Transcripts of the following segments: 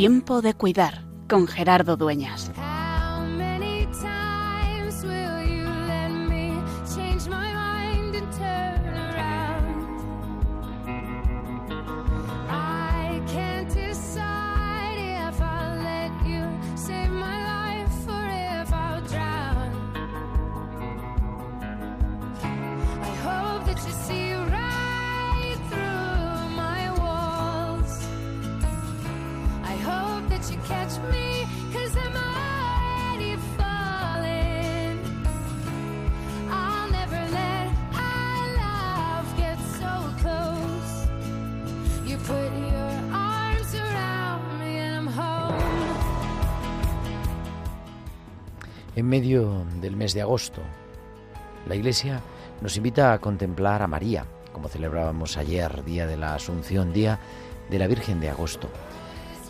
Tiempo de cuidar con Gerardo Dueñas. Mes de agosto, la Iglesia nos invita a contemplar a María, como celebrábamos ayer, Día de la Asunción, Día de la Virgen de Agosto.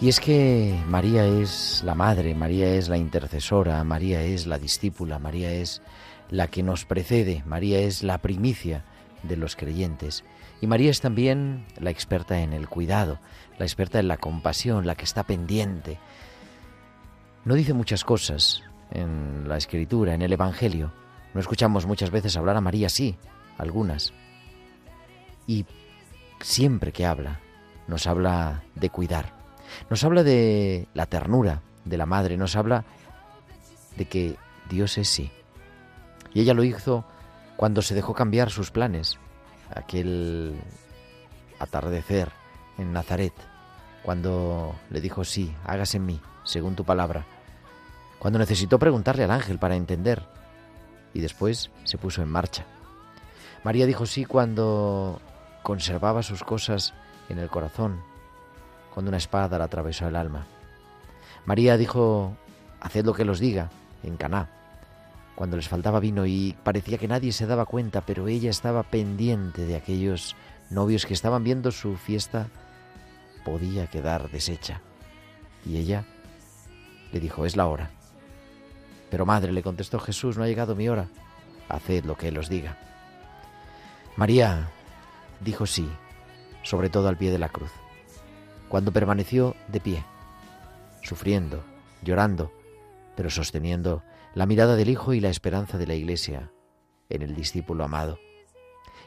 Y es que María es la madre, María es la intercesora, María es la discípula, María es la que nos precede, María es la primicia de los creyentes. Y María es también la experta en el cuidado, la experta en la compasión, la que está pendiente. No dice muchas cosas en la escritura, en el Evangelio. No escuchamos muchas veces hablar a María, sí, algunas. Y siempre que habla, nos habla de cuidar. Nos habla de la ternura de la madre, nos habla de que Dios es sí. Y ella lo hizo cuando se dejó cambiar sus planes, aquel atardecer en Nazaret, cuando le dijo sí, hágase en mí, según tu palabra, cuando necesitó preguntarle al ángel para entender, y después se puso en marcha. María dijo sí cuando conservaba sus cosas en el corazón, cuando una espada le atravesó el alma. María dijo, haced lo que los diga, en Caná, cuando les faltaba vino y parecía que nadie se daba cuenta, pero ella estaba pendiente de aquellos novios que estaban viendo su fiesta, podía quedar deshecha. Y ella le dijo, es la hora. Pero madre, le contestó Jesús, no ha llegado mi hora, haced lo que Él os diga. María dijo sí, sobre todo al pie de la cruz, cuando permaneció de pie, sufriendo, llorando, pero sosteniendo la mirada del Hijo y la esperanza de la Iglesia en el discípulo amado.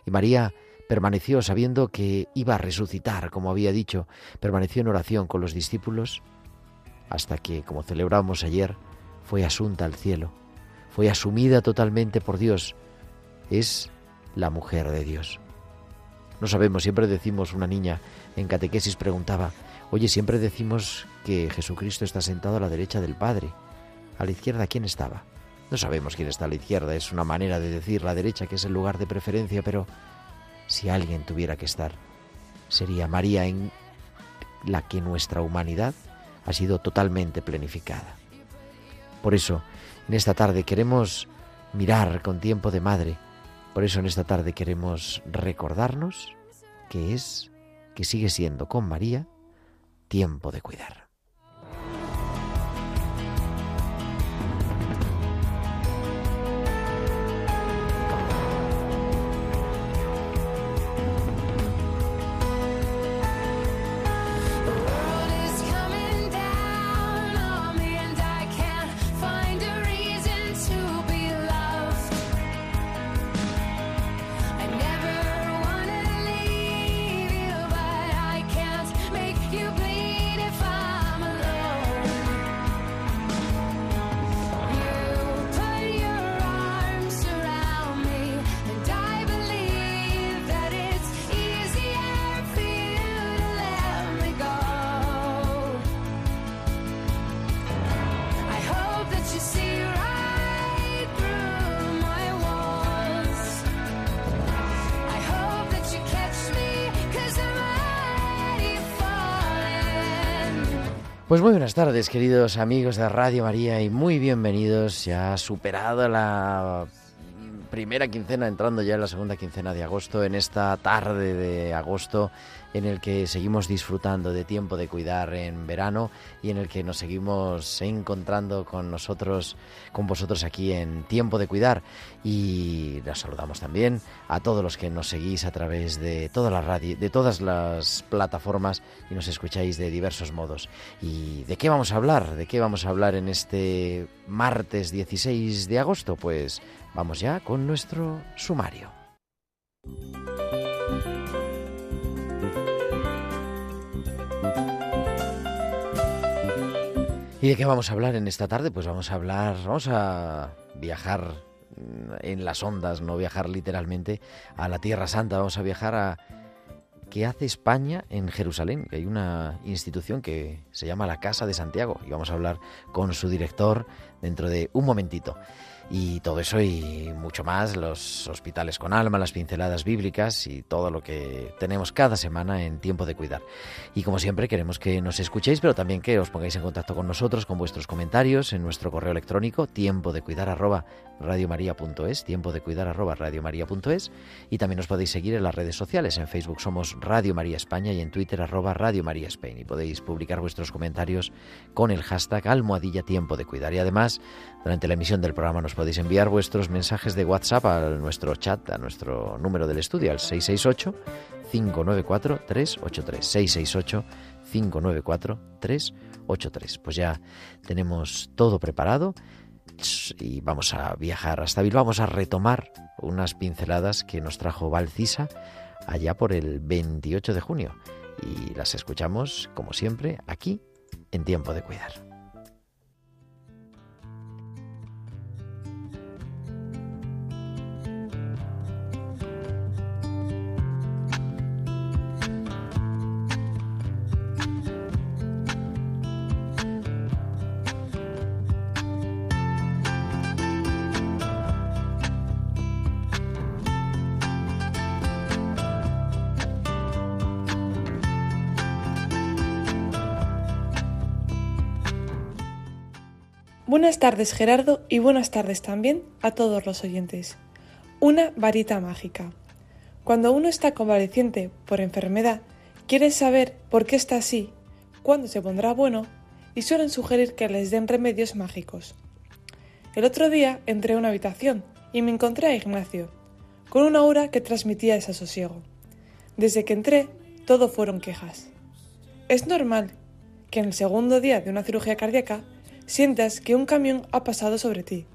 Y María permaneció sabiendo que iba a resucitar, como había dicho, permaneció en oración con los discípulos hasta que, como celebramos ayer, fue asunta al cielo, fue asumida totalmente por Dios, es la mujer de Dios. No sabemos, siempre decimos, una niña en catequesis preguntaba, oye, siempre decimos que Jesucristo está sentado a la derecha del Padre. ¿A la izquierda quién estaba? No sabemos quién está a la izquierda, es una manera de decir la derecha que es el lugar de preferencia, pero si alguien tuviera que estar, sería María en la que nuestra humanidad ha sido totalmente planificada. Por eso, en esta tarde queremos mirar con tiempo de madre, por eso en esta tarde queremos recordarnos que es, que sigue siendo con María, tiempo de cuidar. Pues muy buenas tardes, queridos amigos de Radio María, y muy bienvenidos. Ya ha superado la primera quincena, entrando ya en la segunda quincena de agosto, en esta tarde de agosto en el que seguimos disfrutando de tiempo de cuidar en verano y en el que nos seguimos encontrando con nosotros, con vosotros aquí en tiempo de cuidar. Y les saludamos también a todos los que nos seguís a través de toda la radio, de todas las plataformas y nos escucháis de diversos modos. ¿Y de qué vamos a hablar? ¿De qué vamos a hablar en este martes 16 de agosto? Pues vamos ya con nuestro sumario. ¿Y de qué vamos a hablar en esta tarde? Pues vamos a hablar, vamos a viajar en las ondas, no viajar literalmente a la Tierra Santa, vamos a viajar a qué hace España en Jerusalén, hay una institución que se llama la Casa de Santiago y vamos a hablar con su director dentro de un momentito. Y todo eso y mucho más, los hospitales con alma, las pinceladas bíblicas y todo lo que tenemos cada semana en tiempo de cuidar. Y como siempre queremos que nos escuchéis, pero también que os pongáis en contacto con nosotros con vuestros comentarios en nuestro correo electrónico tiempo de cuidar arroba radiomaria.es, tiempo de cuidar arroba radiomaria.es y también os podéis seguir en las redes sociales. En Facebook somos Radio María España y en Twitter arroba Radio María Spain y podéis publicar vuestros comentarios con el hashtag almohadilla tiempo de cuidar. Y además, durante la emisión del programa nos podéis enviar vuestros mensajes de WhatsApp a nuestro chat, a nuestro número del estudio, al 668 594 383 668 594 383. Pues ya tenemos todo preparado y vamos a viajar hasta Bilbao. Vamos a retomar unas pinceladas que nos trajo Valcisa allá por el 28 de junio. Y las escuchamos, como siempre, aquí en Tiempo de Cuidar. Tardes Gerardo y buenas tardes también a todos los oyentes. Una varita mágica. Cuando uno está convaleciente por enfermedad, quiere saber por qué está así, cuándo se pondrá bueno y suelen sugerir que les den remedios mágicos. El otro día entré a una habitación y me encontré a Ignacio, con una aura que transmitía desasosiego. Desde que entré, todo fueron quejas. Es normal que en el segundo día de una cirugía cardíaca sientas que un camión ha pasado sobre ti.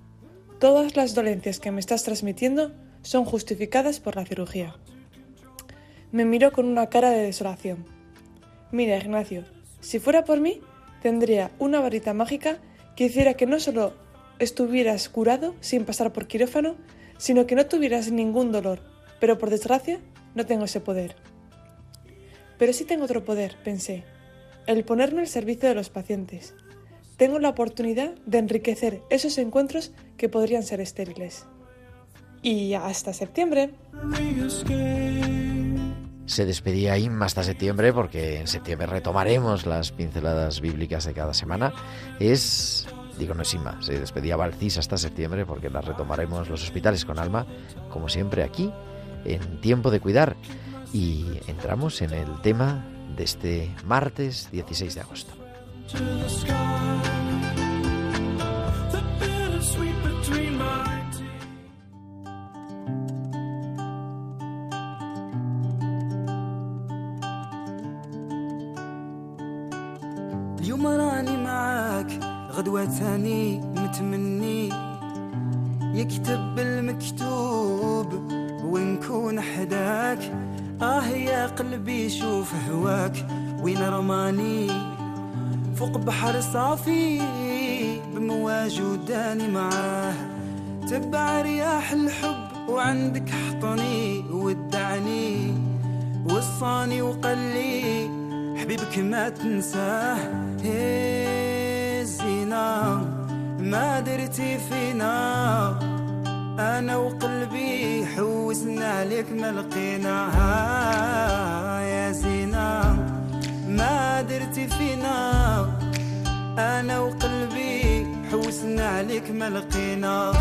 Todas las dolencias que me estás transmitiendo son justificadas por la cirugía. Me miró con una cara de desolación. Mira, Ignacio, si fuera por mí, tendría una varita mágica que hiciera que no solo estuvieras curado sin pasar por quirófano, sino que no tuvieras ningún dolor. Pero por desgracia, no tengo ese poder. Pero sí tengo otro poder, pensé, el ponerme al servicio de los pacientes tengo la oportunidad de enriquecer esos encuentros que podrían ser estériles. Y hasta septiembre. Se despedía Inma hasta septiembre porque en septiembre retomaremos las pinceladas bíblicas de cada semana. Es, digo, no es Inma, se despedía Valcis hasta septiembre porque las retomaremos los hospitales con alma, como siempre aquí, en tiempo de cuidar. Y entramos en el tema de este martes 16 de agosto. اليوم راني معاك غدوة تاني متمني يكتب المكتوب ونكون حداك. آه يا قلبي شوف هواك وين رماني. فوق بحر صافي بمواج وداني معاه. تبع رياح الحب وعندك حطني ودعني. وصاني وقلي حبيبك ما تنساه. هي الزينة ما درتي فينا. أنا وقلبي حوسنا عليك ما لقيناها. يا زينة ما انا وقلبي حوسنا عليك ما لقينا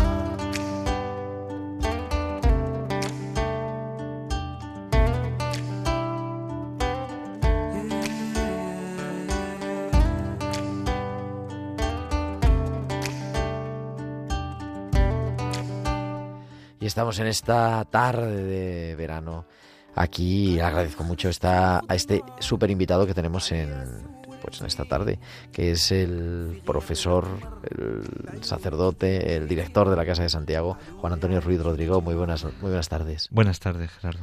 Y estamos en esta tarde de verano. Aquí agradezco mucho esta, a este súper invitado que tenemos en, pues en esta tarde, que es el profesor, el sacerdote, el director de la Casa de Santiago, Juan Antonio Ruiz Rodrigo. Muy buenas, muy buenas tardes. Buenas tardes, Gerardo.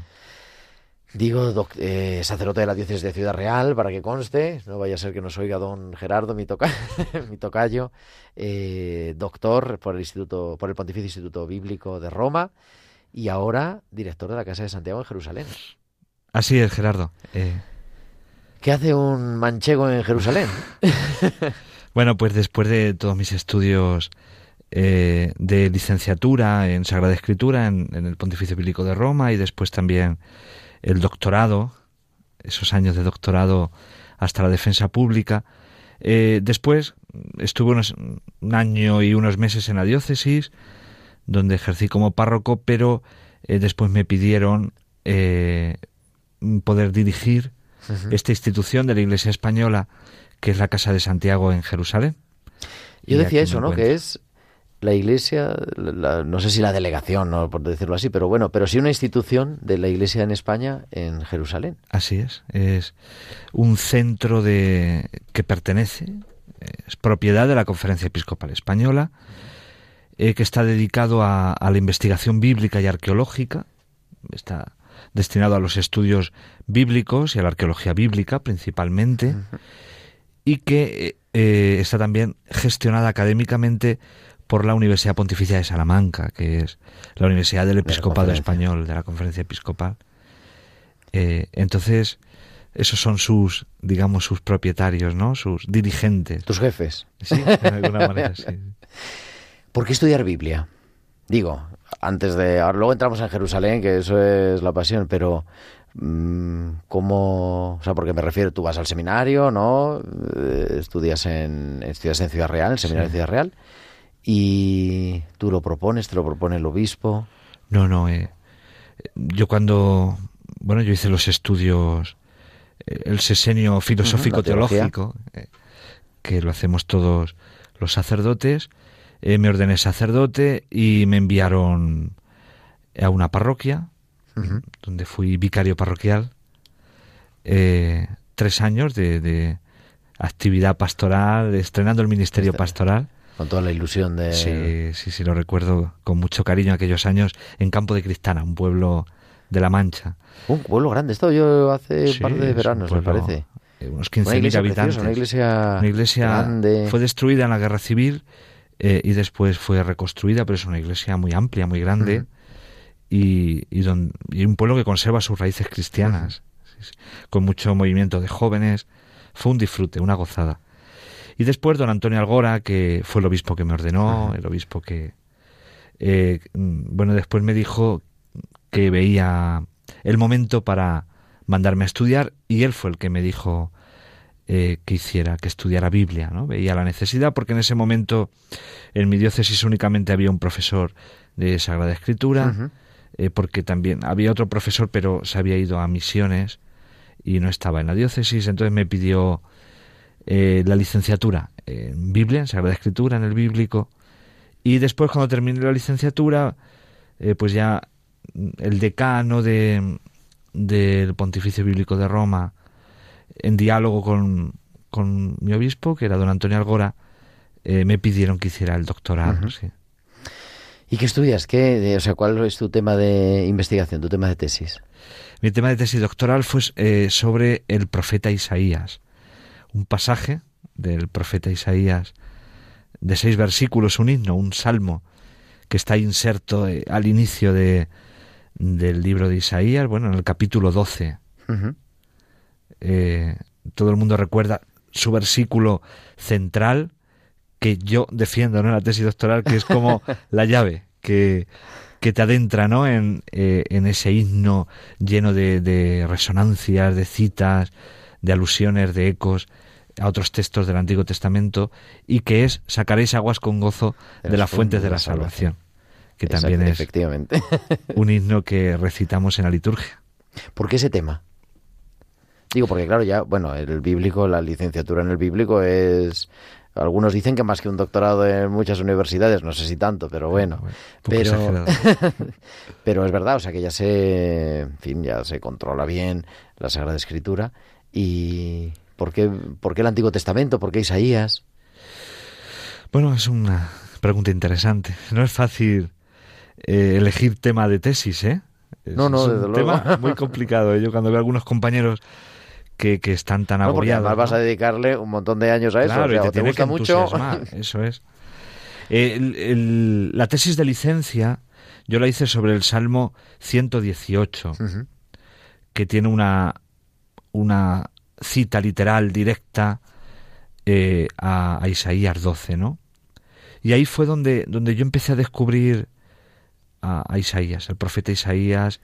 Digo, doc- eh, sacerdote de la diócesis de Ciudad Real, para que conste, no vaya a ser que nos oiga don Gerardo, mi, toca mi tocayo, eh, doctor por el Instituto, por el Pontificio Instituto Bíblico de Roma y ahora director de la Casa de Santiago en Jerusalén. Así es, Gerardo. Eh, ¿Qué hace un manchego en Jerusalén? bueno, pues después de todos mis estudios eh, de licenciatura en Sagrada Escritura en, en el Pontificio Bíblico de Roma y después también el doctorado, esos años de doctorado hasta la defensa pública, eh, después estuve unos, un año y unos meses en la diócesis, donde ejercí como párroco, pero eh, después me pidieron eh, poder dirigir esta institución de la Iglesia Española, que es la Casa de Santiago en Jerusalén. Yo decía eso, ¿no? Que es la iglesia, la- no sé si la delegación, ¿no? por decirlo así, pero bueno, pero sí una institución de la iglesia en España en Jerusalén. Así es, es un centro de que pertenece, es propiedad de la Conferencia Episcopal Española, eh, que está dedicado a, a la investigación bíblica y arqueológica, está destinado a los estudios bíblicos y a la arqueología bíblica principalmente, y que eh, está también gestionada académicamente por la Universidad Pontificia de Salamanca, que es la Universidad del Episcopado. Español, de la Conferencia Episcopal. Eh, entonces, esos son sus, digamos, sus propietarios, ¿no? Sus dirigentes. Tus jefes. Sí, de alguna manera, sí. ¿Por qué estudiar Biblia? Digo, antes de. Ahora luego entramos en Jerusalén, que eso es la pasión, pero. mm, ¿Cómo.? O sea, porque me refiero, tú vas al seminario, ¿no? Eh, Estudias en, estudias en Ciudad Real, el seminario de Ciudad Real, y tú lo propones, te lo propone el obispo. No, no. eh, yo cuando, bueno, yo hice los estudios, eh, el sesenio filosófico la teología. teológico, eh, que lo hacemos todos los sacerdotes, eh, me ordené sacerdote y me enviaron a una parroquia, donde fui vicario parroquial, eh, tres años de, de actividad pastoral, estrenando el ministerio Está- pastoral. Con toda la ilusión de. Sí, sí, sí, lo recuerdo con mucho cariño aquellos años en Campo de Cristana, un pueblo de La Mancha. Un pueblo grande. Esto yo hace Sí, un par de veranos, me parece. eh, unos Una 15.000 iglesia habitantes. preciosa, una iglesia, Una iglesia grande. fue destruida en la guerra civil eh, y después fue reconstruida, pero es una iglesia muy amplia, muy grande y, y, don- y un pueblo que conserva sus raíces cristianas, con mucho movimiento de jóvenes. Fue un disfrute, una gozada. Y después don Antonio Algora, que fue el obispo que me ordenó, el obispo que... eh, mm, bueno, después me dijo que veía el momento para mandarme a estudiar y él fue el que me dijo eh, que hiciera, que estudiara Biblia, ¿no? Veía la necesidad porque en ese momento en mi diócesis únicamente había un profesor de Sagrada Escritura, eh, porque también había otro profesor pero se había ido a misiones y no estaba en la diócesis, entonces me pidió eh, la licenciatura en Biblia, en Sagrada Escritura, en el bíblico, y después cuando terminé la licenciatura, pues ya mm, el decano de, del Pontificio Bíblico de Roma, en diálogo con, con mi obispo, que era don Antonio Algora, eh, me pidieron que hiciera el doctorado. Sí. ¿Y qué estudias? ¿Qué, de- o sea, ¿cuál es tu tema de investigación, tu tema de tesis? Mi tema de tesis doctoral fue eh, sobre el profeta Isaías, un pasaje del profeta Isaías de seis versículos, un himno, un salmo, que está inserto eh, al inicio de, del libro de Isaías, bueno, en el capítulo 12. Ujú. Eh, todo el mundo recuerda su versículo central, que yo defiendo ¿no? en la tesis doctoral, que es como la llave que, que te adentra ¿no? en, eh, en ese himno lleno de, de resonancias, de citas, de alusiones, de ecos. a otros textos del Antiguo Testamento y que es sacaréis aguas con gozo de, las fuentes de la salvación, que también es efectivamente. un himno que recitamos en la liturgia. ¿Por qué ese tema? Digo, porque claro, ya, bueno, el bíblico, la licenciatura en el bíblico es... Algunos dicen que más que un doctorado en muchas universidades, no sé si tanto, pero bueno. Pero, pero es verdad, o sea que ya se, en fin, ya se controla bien la Sagrada Escritura. ¿Y por qué, por qué el Antiguo Testamento? ¿Por qué Isaías? Bueno, es una pregunta interesante. No es fácil eh, elegir tema de tesis, ¿eh? Es, No, no, es desde un luego. tema muy complicado. Yo cuando veo a algunos compañeros que, que están tan No, porque además vas a dedicarle un montón de años a eso. Claro, o sea, y te o te tiene gusta que mucho. Eso es. Eh, el- el- la tesis de licencia yo la hice sobre el Salmo 118, Ujú. que tiene una, una cita literal directa eh, a, a Isaías 12, ¿no? Y ahí fue donde, donde yo empecé a descubrir a, a Isaías, el profeta Isaías,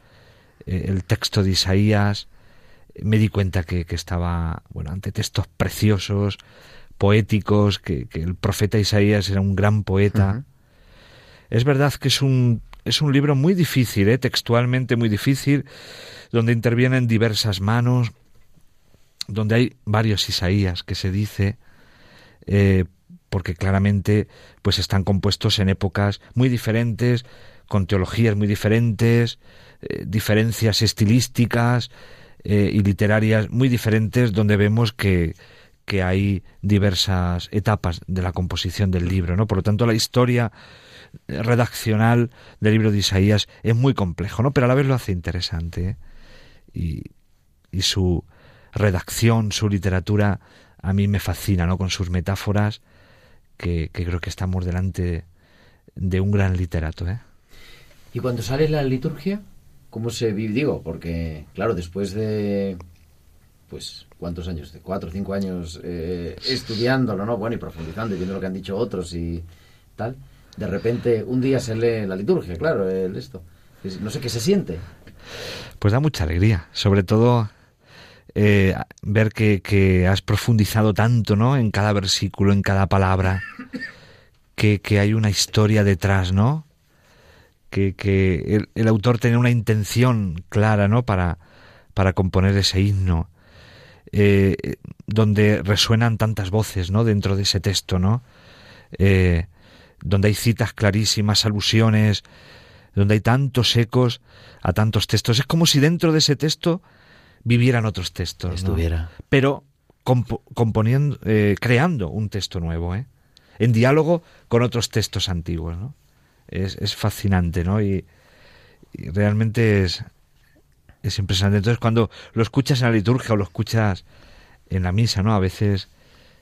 eh, el texto de Isaías. Me di cuenta que, que estaba, bueno, ante textos preciosos, poéticos, que, que el profeta Isaías era un gran poeta. Es verdad que es un, es un libro muy difícil, ¿eh? textualmente muy difícil, donde intervienen diversas manos, donde hay varios Isaías que se dice, eh, porque claramente pues están compuestos en épocas muy diferentes, con teologías muy diferentes, eh, diferencias estilísticas eh, y literarias muy diferentes, donde vemos que, que hay diversas etapas de la composición del libro, ¿no? Por lo tanto, la historia redaccional del libro de Isaías es muy complejo, ¿no? Pero a la vez lo hace interesante. ¿eh? Y, y su redacción, su literatura, a mí me fascina, ¿no? Con sus metáforas, que, que creo que estamos delante de un gran literato, ¿eh? ¿Y cuando sale la liturgia? ¿Cómo se vive? Digo, porque, claro, después de. Pues, ¿cuántos años? De cuatro o cinco años eh, estudiándolo, ¿no? Bueno, y profundizando y viendo lo que han dicho otros y tal. De repente, un día se lee la liturgia, claro, el esto. Es- No sé qué se siente. Pues da mucha alegría, sobre todo eh, ver que, que has profundizado tanto, ¿no? En cada versículo, en cada palabra, que, que hay una historia detrás, ¿no? Que, que el, el autor tiene una intención clara, ¿no? Para, para componer ese himno, eh, donde resuenan tantas voces, ¿no? Dentro de ese texto, ¿no? Eh, donde hay citas clarísimas, alusiones, donde hay tantos ecos a tantos textos. Es como si dentro de ese texto vivieran otros textos. ¿no? Pero compo- componiendo, eh, creando un texto nuevo, ¿eh? en diálogo con otros textos antiguos. ¿no? Es, es fascinante, ¿no? Y, y realmente es, es impresionante. Entonces, cuando lo escuchas en la liturgia o lo escuchas en la misa, ¿no? A veces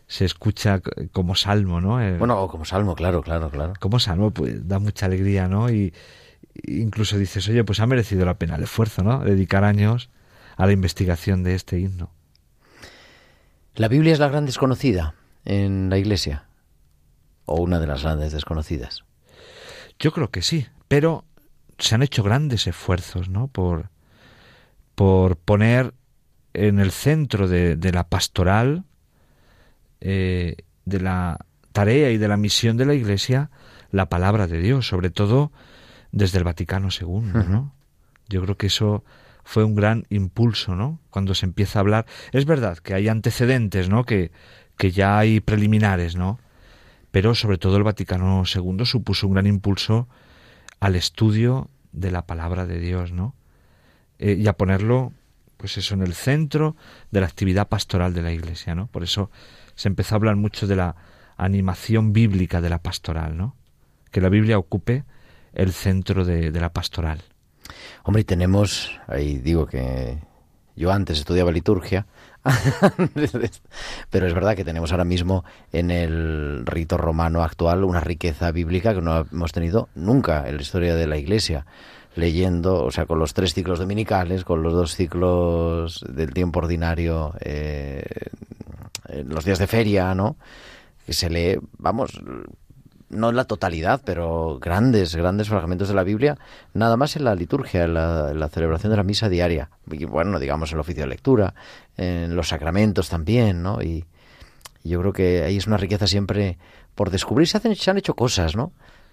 se escucha como salmo, ¿no? El- Bueno, o como salmo, claro, claro, claro. como salmo, pues da mucha alegría, ¿no? Y incluso dices, oye, pues ha merecido la pena el esfuerzo, ¿no? Dedicar años a la investigación de este himno. ¿La Biblia es la gran desconocida en la iglesia? ¿O una de las grandes desconocidas? Yo creo que sí, pero se han hecho grandes esfuerzos, ¿no? Por, por poner en el centro de, de la pastoral, eh, de la tarea y de la misión de la Iglesia, la palabra de Dios, sobre todo desde el Vaticano II, ¿no? Yo creo que eso fue un gran impulso, ¿no? Cuando se empieza a hablar. Es verdad que hay antecedentes, ¿no? Que, que ya hay preliminares, ¿no? Pero sobre todo el Vaticano II supuso un gran impulso al estudio de la palabra de Dios, ¿no? Eh, y a ponerlo, pues eso, en el centro de la actividad pastoral de la Iglesia, ¿no? Por eso se empezó a hablar mucho de la animación bíblica de la pastoral, ¿no? Que la Biblia ocupe el centro de, de la pastoral. Hombre, y tenemos, ahí digo que yo antes estudiaba liturgia, pero es verdad que tenemos ahora mismo en el rito romano actual una riqueza bíblica que no hemos tenido nunca en la historia de la Iglesia. Leyendo, o sea, con los tres ciclos dominicales, con los dos ciclos del tiempo ordinario, eh, los días de feria, ¿no? Que se lee, vamos, no en la totalidad, pero grandes, grandes fragmentos de la Biblia, nada más en la liturgia, en la, en la celebración de la misa diaria. Y bueno, digamos, el oficio de lectura, en los sacramentos también, ¿no? Y, Y yo creo que ahí es una riqueza siempre por descubrir. Se, hacen, se han hecho cosas, ¿no?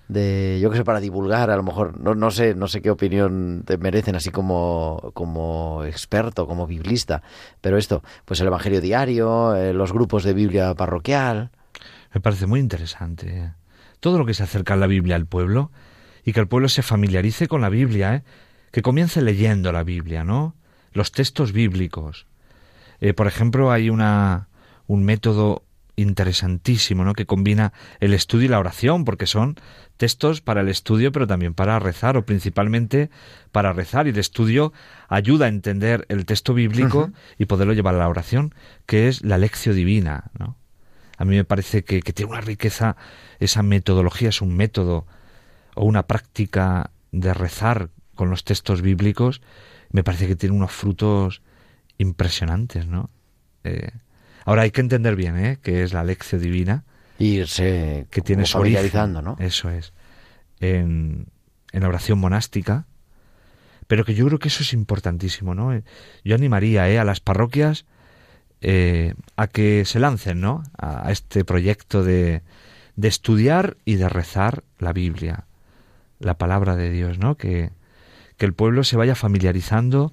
de yo que sé para divulgar a lo mejor no, no sé no sé qué opinión te merecen así como como experto como biblista pero esto pues el evangelio diario eh, los grupos de biblia parroquial me parece muy interesante ¿eh? Todo lo que se acerca a la biblia al pueblo y que el pueblo se familiarice con la biblia ¿eh? que comience leyendo la biblia no los textos bíblicos eh, por ejemplo hay una un método interesantísimo, ¿no? Que combina el estudio y la oración, porque son textos para el estudio, pero también para rezar, o principalmente para rezar. Y el estudio ayuda a entender el texto bíblico y poderlo llevar a la oración, que es la lección divina, ¿no? A mí me parece que, que tiene una riqueza, esa metodología es un método o una práctica de rezar con los textos bíblicos, me parece que tiene unos frutos impresionantes, ¿no? Eh, Ahora hay que entender bien ¿eh? que es la lección divina. Irse que tiene su origen, ¿no? Eso es. En, en, la oración monástica. Pero que yo creo que eso es importantísimo, ¿no? Yo animaría ¿eh? a las parroquias eh, a que se lancen, ¿no? A, este proyecto de, de estudiar y de rezar la Biblia, la palabra de Dios, ¿no? Que, que el pueblo se vaya familiarizando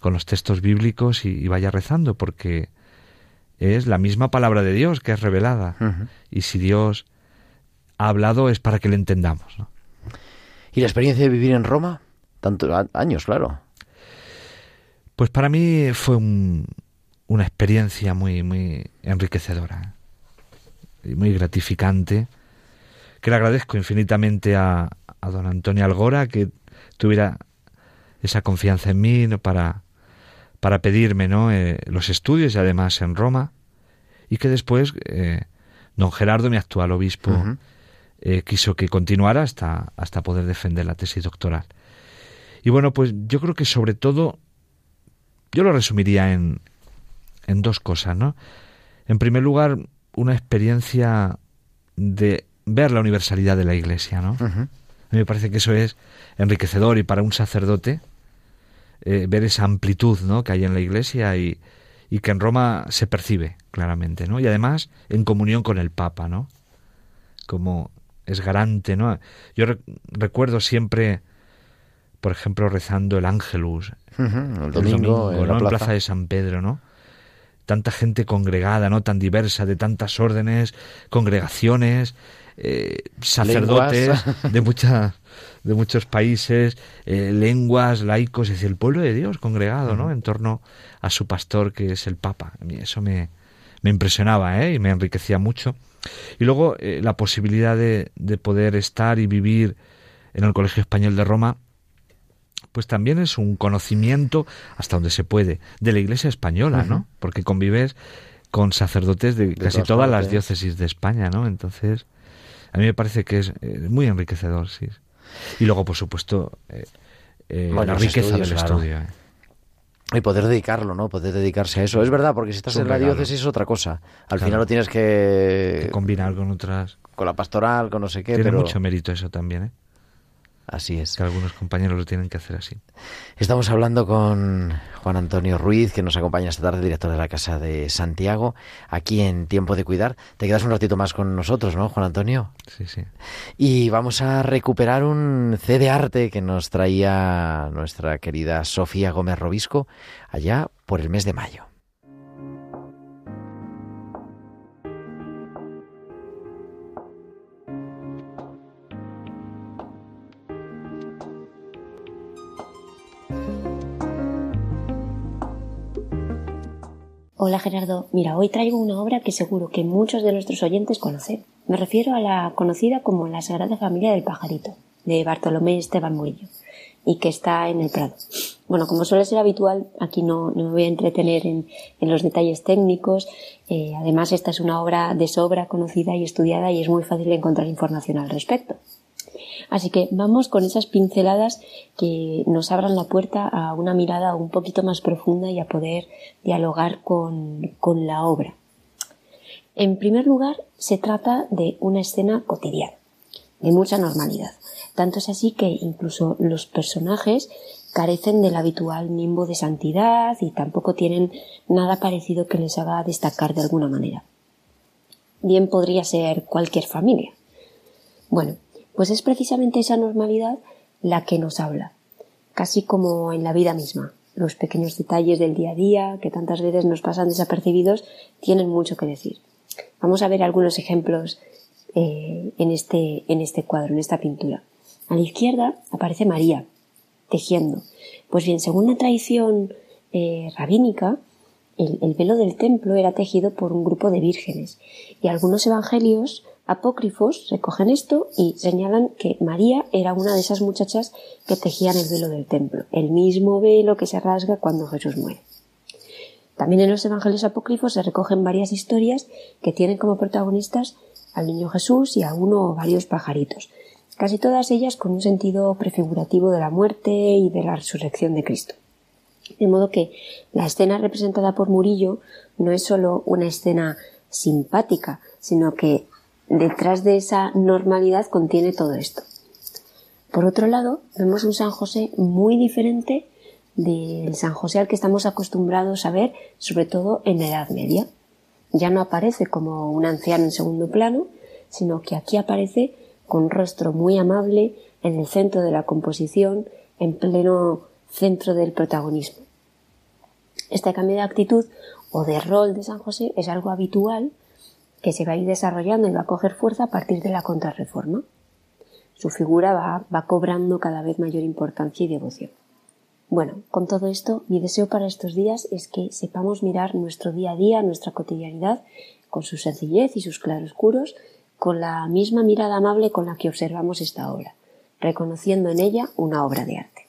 con los textos bíblicos y, y vaya rezando, porque es la misma palabra de Dios que es revelada. Y si Dios ha hablado es para que le entendamos. ¿Y la experiencia de vivir en Roma? Tantos años, claro. Pues para mí fue una experiencia muy, muy enriquecedora y muy gratificante, que le agradezco infinitamente a, a don Antonio Algora que tuviera esa confianza en mí para para pedirme ¿no? Eh, los estudios y además en Roma y que después eh, don Gerardo, mi actual obispo, eh, quiso que continuara hasta, hasta poder defender la tesis doctoral. Y bueno, pues yo creo que sobre todo, yo lo resumiría en, en dos cosas, ¿no? En primer lugar, una experiencia de ver la universalidad de la Iglesia, ¿no? A mí me parece que eso es enriquecedor y para un sacerdote, eh, ver esa amplitud ¿no? que hay en la Iglesia y, y, que en Roma se percibe claramente, ¿no? Y además en comunión con el Papa, ¿no? Como es garante, ¿no? Yo recuerdo siempre, por ejemplo, rezando el Ángelus el domingo, en, la plaza. de San Pedro, ¿no? Tanta gente congregada, ¿no? Tan diversa, de tantas órdenes, congregaciones, eh, sacerdotes de muchas de muchos países, eh, lenguas, laicos, es decir, el pueblo de Dios congregado, ¿no? En torno a su pastor que es el Papa. A mí eso me, me impresionaba, ¿eh? Y me enriquecía mucho. Y luego eh, la posibilidad de, de poder estar y vivir en el Colegio Español de Roma, pues también es un conocimiento hasta donde se puede de la Iglesia española, ¿no? Porque convives con sacerdotes de, casi todas, las diócesis de España, ¿no? Entonces, a mí me parece que es muy enriquecedor, sí. Y luego, por supuesto, eh, eh, la riqueza del estudio. Eh. Y poder dedicarlo, ¿no? Poder dedicarse a eso. Es verdad, porque si estás en la diócesis es otra cosa. Al final lo tienes que... combinar con otras... Con la pastoral, con no sé qué, Tiene mucho mérito eso también, ¿eh? Así es. Que algunos compañeros lo tienen que hacer así. Estamos hablando con Juan Antonio Ruiz, que nos acompaña esta tarde, director de la Casa de Santiago, aquí en Tiempo de Cuidar. Te quedas un ratito más con nosotros, ¿no, Juan Antonio? Sí, sí. Y vamos a recuperar un C de arte que nos traía nuestra querida Sofía Gómez Robisco allá por el mes de mayo. Hola Gerardo, mira, hoy traigo una obra que seguro que muchos de nuestros oyentes conocen. Me refiero a la conocida como La Sagrada Familia del Pajarito, de Bartolomé Esteban Murillo, y que está en el Prado. Bueno, como suele ser habitual, aquí no, me voy a entretener en, los detalles técnicos. Eh, además, esta es una obra de sobra conocida y estudiada y es muy fácil encontrar información al respecto. Así que vamos con esas pinceladas que nos abran la puerta a una mirada un poquito más profunda y a poder dialogar con, con la obra. En primer lugar, se trata de una escena cotidiana, de mucha normalidad. Tanto es así que incluso los personajes carecen del habitual nimbo de santidad y tampoco tienen nada parecido que les haga destacar de alguna manera. bien podría ser cualquier familia. Bueno, pues es precisamente esa normalidad la que nos habla, casi como en la vida misma. Los pequeños detalles del día a día, que tantas veces nos pasan desapercibidos, tienen mucho que decir. Vamos a ver algunos ejemplos eh, en, este, en este cuadro, en esta pintura. A la izquierda aparece María, tejiendo. Pues bien, según la tradición eh, rabínica, el, el, velo del templo era tejido por un grupo de vírgenes y algunos evangelios apócrifos recogen esto y señalan que María era una de esas muchachas que tejían el velo del templo, el mismo velo que se rasga cuando Jesús muere. También en los evangelios apócrifos se recogen varias historias que tienen como protagonistas al niño Jesús y a uno o varios pajaritos, casi todas ellas con un sentido prefigurativo de la muerte y de la resurrección de Cristo. De modo que la escena representada por Murillo no es solo una escena simpática, sino que detrás de esa normalidad contiene todo esto. Por otro lado, vemos un San José muy diferente del San José al que estamos acostumbrados a ver, sobre todo en la Edad Media. Ya no aparece como un anciano en segundo plano, sino que aquí aparece con rostro muy amable en el centro de la composición, en pleno centro del protagonismo. Este cambio de actitud o de rol de San José es algo habitual que se va a ir desarrollando y va a coger fuerza a partir de la contrarreforma. Su figura va, va cobrando cada vez mayor importancia y devoción. Bueno, con todo esto, mi deseo para estos días es que sepamos mirar nuestro día a día, nuestra cotidianidad, con su sencillez y sus claroscuros, con la misma mirada amable con la que observamos esta obra, reconociendo en ella una obra de arte.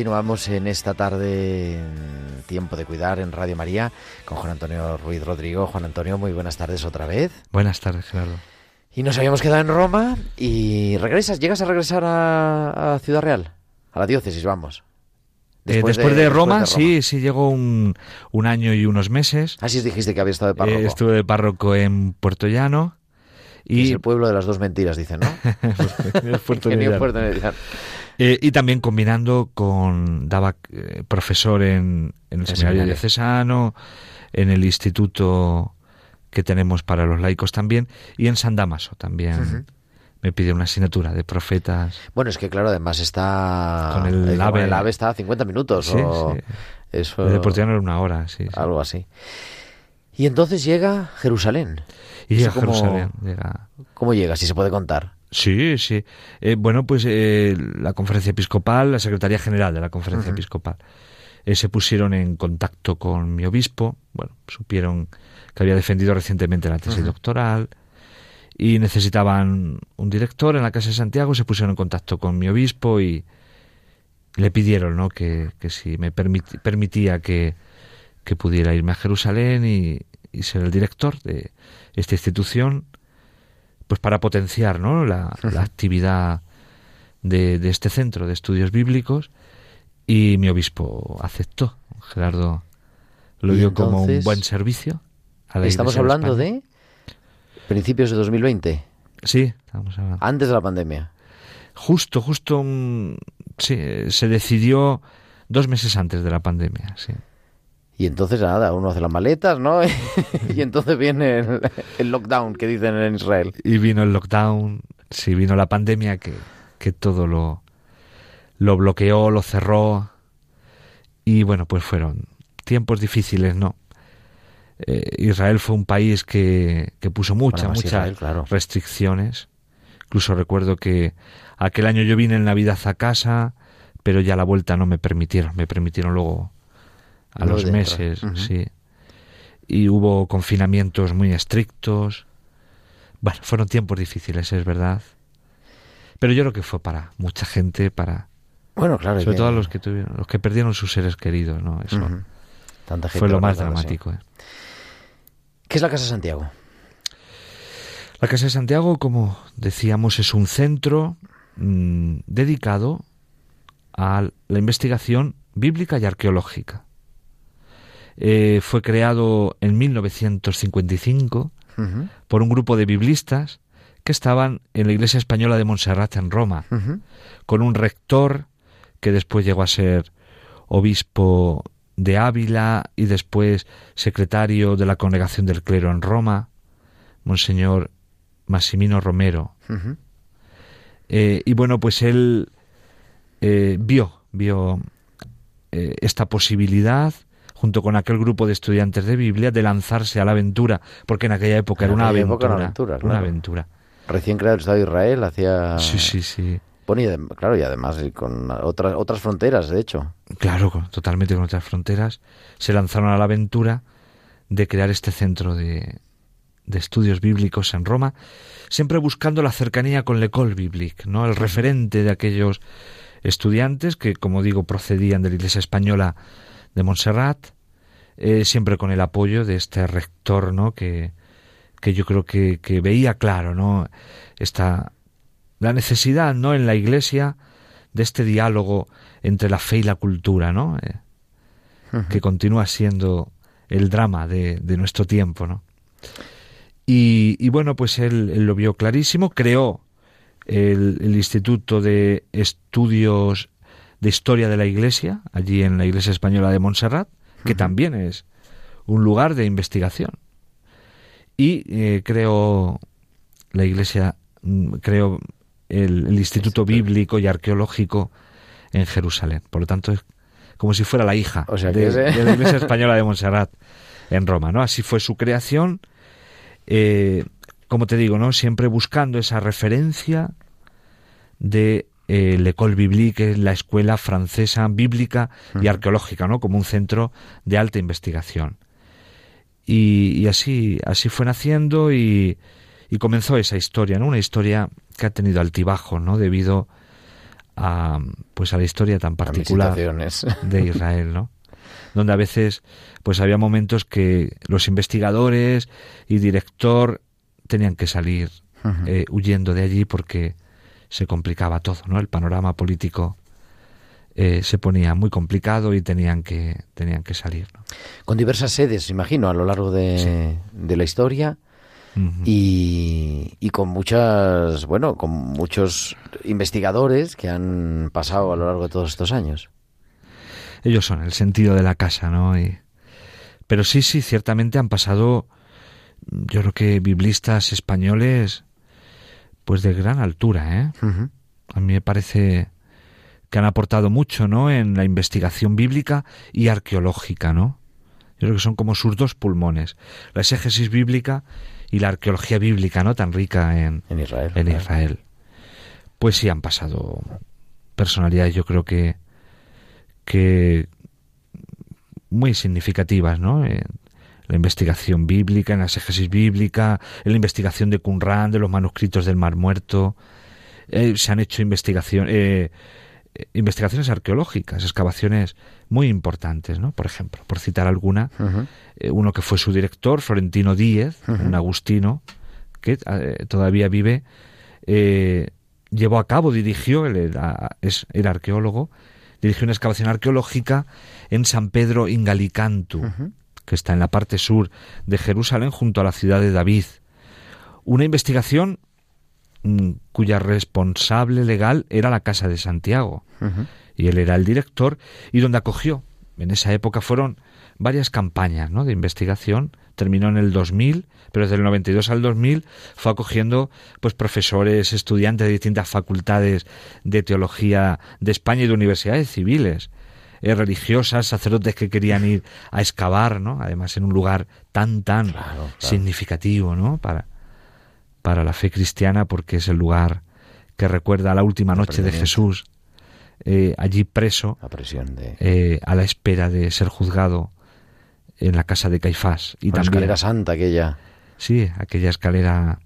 Continuamos en esta tarde Tiempo de Cuidar en Radio María con Juan Antonio Ruiz Rodrigo. Juan Antonio, muy buenas tardes otra vez. Buenas tardes, Gerardo. Y nos habíamos quedado en Roma y regresas, llegas a regresar a, Ciudad Real, a la diócesis, vamos. Después, de, de, Roma, sí, sí, llegó un, un, año y unos meses. Así ah, dijiste que había estado de párroco. Eh, estuve de párroco en Puerto Llano. Y... Es el pueblo de las dos mentiras, dicen, ¿no? Puerto Puerto eh, y también combinando con, daba eh, profesor en, en el, seminario, diocesano, en el instituto que tenemos para los laicos también, y en San Damaso también. Me pidió una asignatura de profetas. Bueno, es que claro, además está... Con el, eh, AVE. el AVE está a 50 minutos. Sí, o... sí. Eso... De era una hora, sí, Algo así. Y entonces llega Jerusalén. Y llega Jerusalén. Llega... ¿Cómo llega, si se puede contar? Sí, sí. Eh, bueno, pues eh, la conferencia episcopal, la secretaría general de la conferencia episcopal, eh, se pusieron en contacto con mi obispo. Bueno, supieron que había defendido recientemente la tesis doctoral y necesitaban un director en la Casa de Santiago. Se pusieron en contacto con mi obispo y le pidieron ¿no? que, que si me permit- permitía que, que pudiera irme a Jerusalén y, y ser el director de esta institución pues para potenciar ¿no? la, la actividad de, de este centro de estudios bíblicos y mi obispo aceptó. Gerardo lo vio como un buen servicio. a la Estamos Iglesia hablando de principios de 2020, Sí, estamos hablando. antes de la pandemia. Justo, justo, sí, se decidió dos meses antes de la pandemia, sí. Y entonces nada, uno hace las maletas, ¿no? y entonces viene el, el lockdown que dicen en Israel. Y vino el lockdown, sí, vino la pandemia que, que todo lo, lo bloqueó, lo cerró. Y bueno, pues fueron tiempos difíciles, ¿no? Eh, Israel fue un país que, que puso muchas, Bueno, muchas Israel, claro. restricciones. Incluso recuerdo que aquel año yo vine en Navidad a casa, pero ya la vuelta no me permitieron. Me permitieron luego a los de meses, sí. Y hubo confinamientos muy estrictos. Bueno, fueron tiempos difíciles, es verdad. Pero yo creo que fue para mucha gente, para Bueno, claro. sobre que- todo a los que tuvieron, los que perdieron sus seres queridos, ¿no? Eso Ujú. Tanta gente fue lo más dramático. ¿eh? ¿Qué es la Casa Santiago? La Casa de Santiago, como decíamos, es un centro mm, dedicado a la investigación bíblica y arqueológica. Eh, fue creado en 1955 Ujú, por un grupo de biblistas que estaban en la Iglesia Española de Montserrat en Roma, con un rector que después llegó a ser obispo de Ávila y después secretario de la Congregación del Clero en Roma, Monseñor Massimino Romero. Eh, y bueno, pues él eh, vio, vio eh, esta posibilidad junto con aquel grupo de estudiantes de Biblia de lanzarse a la aventura, porque en aquella época En era una época aventura, era una aventura, una claro. aventura. Recién creado el Estado de Israel, hacía... Sí, sí, sí. Bueno, y claro, y además con otras, otras fronteras, de hecho. Claro, con- totalmente con otras fronteras, se lanzaron a la aventura de crear este centro de, de estudios bíblicos en Roma, siempre buscando la cercanía con l'École biblique, ¿no? El referente de aquellos estudiantes que, como digo, procedían de la Iglesia Española de Montserrat, eh, siempre con el apoyo de este rector, ¿no? Que, que yo creo que, que veía claro, ¿no? Esta, la necesidad, ¿no? En la Iglesia de este diálogo entre la fe y la cultura, ¿no? Eh, que continúa siendo el drama de, de nuestro tiempo, ¿no? Y, y bueno, pues él, él lo vio clarísimo, creó el, el Instituto de Estudios de Historia de la Iglesia, allí en la Iglesia Española de Montserrat, que también es un lugar de investigación. Y eh, creó la Iglesia, mm, creó el, el Instituto Bíblico y Arqueológico en Jerusalén. Por lo tanto, es como si fuera la hija O sea, de, que es, ¿eh? de la Iglesia Española de Montserrat en Roma, ¿no? Así fue su creación, eh, como te digo, ¿no? Siempre buscando esa referencia de eh, l'École Biblique, la escuela francesa bíblica y arqueológica, ¿no? Como un centro de alta investigación. Y, y así, así fue naciendo y, y comenzó esa historia, ¿no? Una historia que ha tenido altibajos, ¿no? Debido a, pues a la historia tan particular de Israel, ¿no? Donde a veces, pues había momentos que los investigadores y director tenían que salir eh, huyendo de allí porque se complicaba todo, ¿no? El panorama político eh, se ponía muy complicado y tenían que tenían que salir, ¿no? Con diversas sedes, imagino, a lo largo de, de la historia. Y, y con muchas, bueno, con muchos investigadores que han pasado a lo largo de todos estos años. ellos son el sentido de la casa, ¿no? Y- pero sí, sí, ciertamente han pasado, yo creo que biblistas españoles, pues de gran altura, ¿eh? A mí me parece que han aportado mucho, ¿no? En la investigación bíblica y arqueológica, ¿no? Yo creo que son como sus dos pulmones, la exégesis bíblica y la arqueología bíblica, ¿no? Tan rica en, En Israel. en claro. Israel. pues sí han pasado personalidades, yo creo que, que muy significativas, ¿no? En la investigación bíblica, en la exégesis bíblica, en la investigación de Qumran, de los manuscritos del Mar Muerto. Eh, se han hecho investigación, eh, investigaciones arqueológicas, excavaciones muy importantes, ¿no? Por ejemplo, por citar alguna, eh, uno que fue su director, Florentino Díez, un agustino, que eh, todavía vive, eh, llevó a cabo, dirigió, él era, es, era arqueólogo, dirigió una excavación arqueológica en San Pedro Ingalicantu, que está en la parte sur de Jerusalén, junto a la ciudad de David. Una investigación mm, cuya responsable legal era la Casa de Santiago, y él era el director, y donde acogió. En esa época fueron varias campañas ¿no? de investigación. Terminó en el 2000, pero desde el 92 al 2000 fue acogiendo pues profesores, estudiantes de distintas facultades de teología de España y de universidades civiles, eh, religiosas, sacerdotes que querían ir a excavar, ¿no? Además en un lugar tan tan Claro, claro. significativo, ¿no? Para para la fe cristiana porque es el lugar que recuerda la última noche de. Jesús eh, allí preso La presión de... eh, a la espera de ser juzgado en la casa de Caifás y la también escalera santa aquella. sí aquella escalera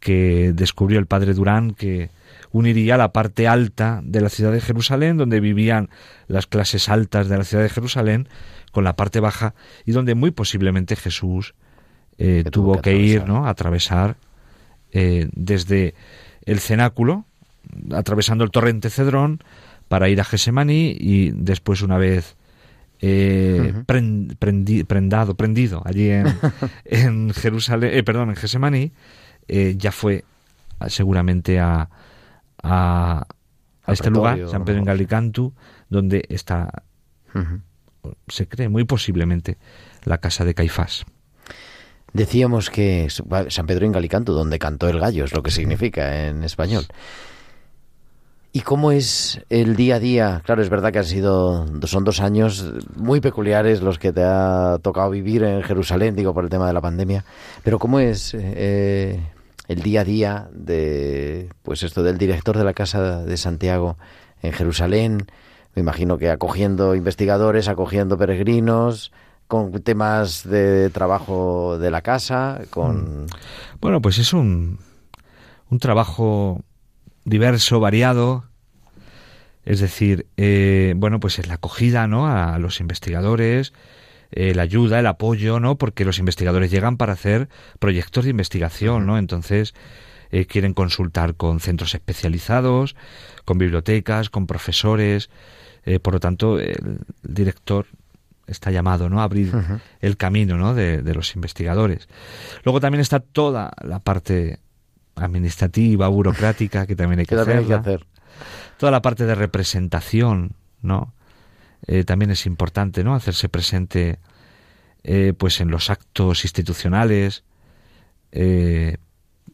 que descubrió el padre Durán que uniría la parte alta de la ciudad de Jerusalén donde vivían las clases altas de la ciudad de Jerusalén con la parte baja y donde muy posiblemente Jesús eh, tuvo que que ir no a atravesar eh, desde el cenáculo atravesando el torrente Cedrón para ir a Gesemaní y después una vez eh, prendi- prendado, prendido allí en, en Jerusalén, eh, perdón, en Gesemaní, eh, ya fue ah, seguramente a, a, este lugar, San Pedro en. Galicantu, donde está, se cree muy posiblemente, la casa de Caifás. Decíamos que San Pedro en Galicanto, donde cantó el gallo, es lo que significa en español. ¿Y cómo es el día a día? Claro, es verdad que han sido, son dos años muy peculiares los que te ha tocado vivir en Jerusalén, digo, por el tema de la pandemia. Pero ¿cómo es eh, el día a día de, pues esto, del director de la Casa de Santiago en Jerusalén? Me imagino que acogiendo investigadores, acogiendo peregrinos, con temas de trabajo de la casa, con... Bueno, pues es un, un trabajo diverso, variado. Es decir, eh, bueno, pues es la acogida, ¿no? A los investigadores, eh, la ayuda, el apoyo, ¿no? Porque los investigadores llegan para hacer proyectos de investigación, ¿no? Entonces eh, quieren consultar con centros especializados, con bibliotecas, con profesores. eh, por lo tanto, el director está llamado, ¿no? A abrir el camino, ¿no? De, de los investigadores. Luego también está toda la parte administrativa, burocrática, que también hay que hay hacer. toda la parte de representación, ¿no? Eh, también es importante, ¿no? Hacerse presente, eh, pues en los actos institucionales, eh,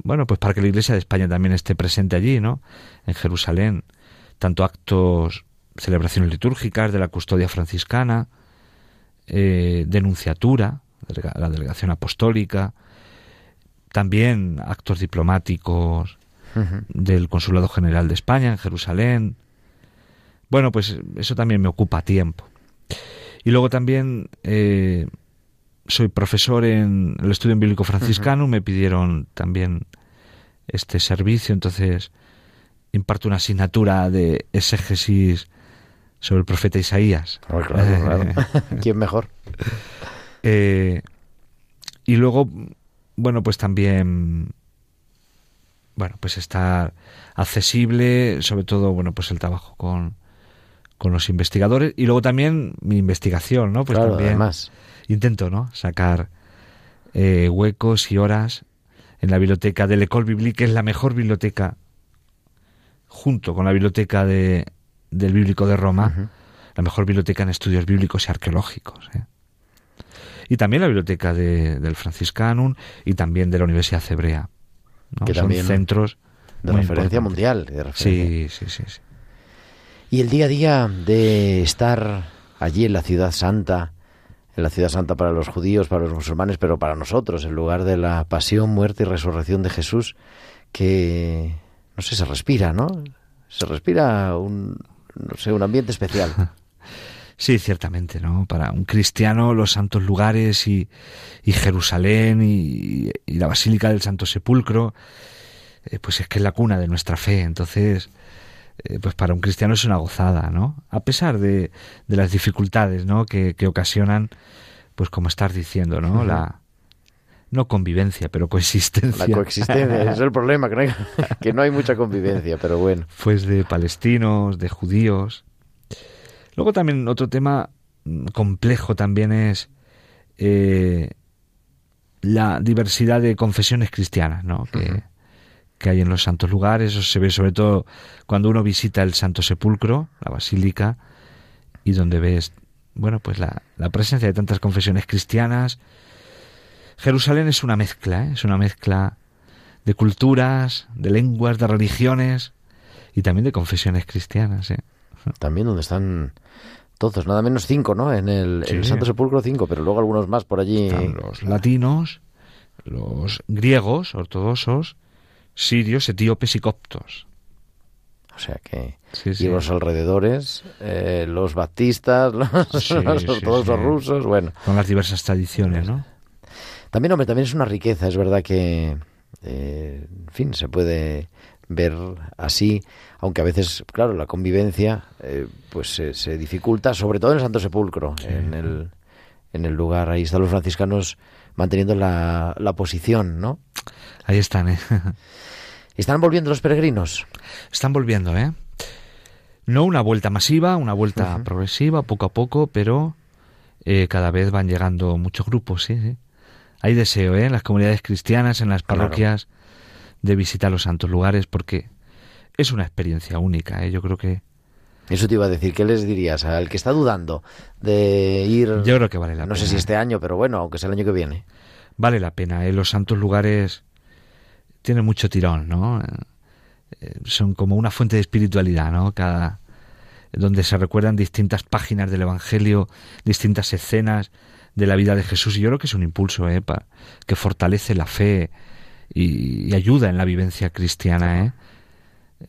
bueno, pues para que la Iglesia de España también esté presente allí, ¿no? En Jerusalén, tanto actos, celebraciones litúrgicas de la custodia franciscana, denunciatura, la delegación apostólica, también actos diplomáticos, del Consulado General de España en Jerusalén. Bueno, pues eso también me ocupa tiempo. Y luego también eh, soy profesor en el Estudio Bíblico Franciscano, me pidieron también este servicio, entonces imparto una asignatura de exégesis sobre el profeta Isaías. Oh, claro, claro. ¿Quién mejor? Eh, y luego, bueno, pues también, bueno, pues estar accesible, sobre todo, bueno, pues el trabajo con, con los investigadores y luego también mi investigación, ¿no? Pues claro, también además. intento, ¿no? Sacar eh, huecos y horas en la biblioteca de l'École Biblique, que es la mejor biblioteca, junto con la biblioteca de, del Bíblico de Roma, la mejor biblioteca en estudios bíblicos y arqueológicos. ¿eh? Y también la biblioteca de- del Franciscanum y también de la Universidad Hebrea. ¿no? Que Son también centros De referencia importantes. mundial. de referencia. Sí, sí, sí, sí. Y el día a día de estar allí en la ciudad santa, en la ciudad santa para los judíos, para los musulmanes, pero para nosotros, en lugar de la pasión, muerte y resurrección de Jesús, que no sé, se respira, ¿no? Se respira un, no sé, un ambiente especial. Sí, ciertamente, ¿no? Para un cristiano los santos lugares y, Jerusalén y, y la Basílica del Santo Sepulcro, eh, pues es que es la cuna de nuestra fe. Entonces, eh, pues para un cristiano es una gozada, ¿no? A pesar de, de las dificultades, ¿no? Que, que ocasionan, pues como estás diciendo, ¿no? La no convivencia, pero coexistencia. La coexistencia, es el problema, que no, hay, que no hay mucha convivencia, pero bueno. Pues de palestinos, de judíos. Luego también otro tema complejo también es eh, la diversidad de confesiones cristianas, ¿no? Que. Que hay en los santos lugares. Eso se ve sobre todo cuando uno visita el Santo Sepulcro, la Basílica, y donde ves, bueno, pues la, la presencia de tantas confesiones cristianas. Jerusalén es una mezcla, ¿eh? es una mezcla de culturas, de lenguas, de religiones y también de confesiones cristianas. ¿eh? También donde están todos, nada menos cinco, ¿no? En el, en el Sí. Santo Sepulcro cinco, pero luego algunos más por allí. Están los latinos, los griegos ortodoxos, sirios, etíopes y coptos. O sea que... Sí, Y los alrededores, eh, los baptistas, los, Sí, rusos, bueno. Con las diversas tradiciones, ¿no? También, hombre, también es una riqueza, es verdad que, eh, en fin, se puede ver así, aunque a veces, claro, la convivencia eh, pues se, se dificulta, sobre todo en el Santo Sepulcro, en, el, en el lugar, ahí están los franciscanos manteniendo la, la posición, ¿no? Ahí están, ¿eh? ¿Están volviendo los peregrinos? Están volviendo, ¿eh? No una vuelta masiva, una vuelta progresiva, poco a poco, pero eh, cada vez van llegando muchos grupos, sí, sí. Hay deseo, ¿eh? En las comunidades cristianas, en las Claro. parroquias, de visitar los santos lugares, porque es una experiencia única, ¿eh? Yo creo que, Eso te iba a decir, ¿qué les dirías al que está dudando de ir? yo creo que vale la no pena. sé si este año, pero bueno, aunque sea el año que viene. vale la pena. ¿eh? Los santos lugares tienen mucho tirón, ¿no? Eh, Son como una fuente de espiritualidad, ¿no? Cada donde se recuerdan distintas páginas del Evangelio, distintas escenas de la vida de Jesús. Y yo creo que es un impulso, ¿eh? pa- que fortalece la fe y, y ayuda en la vivencia cristiana, ¿eh?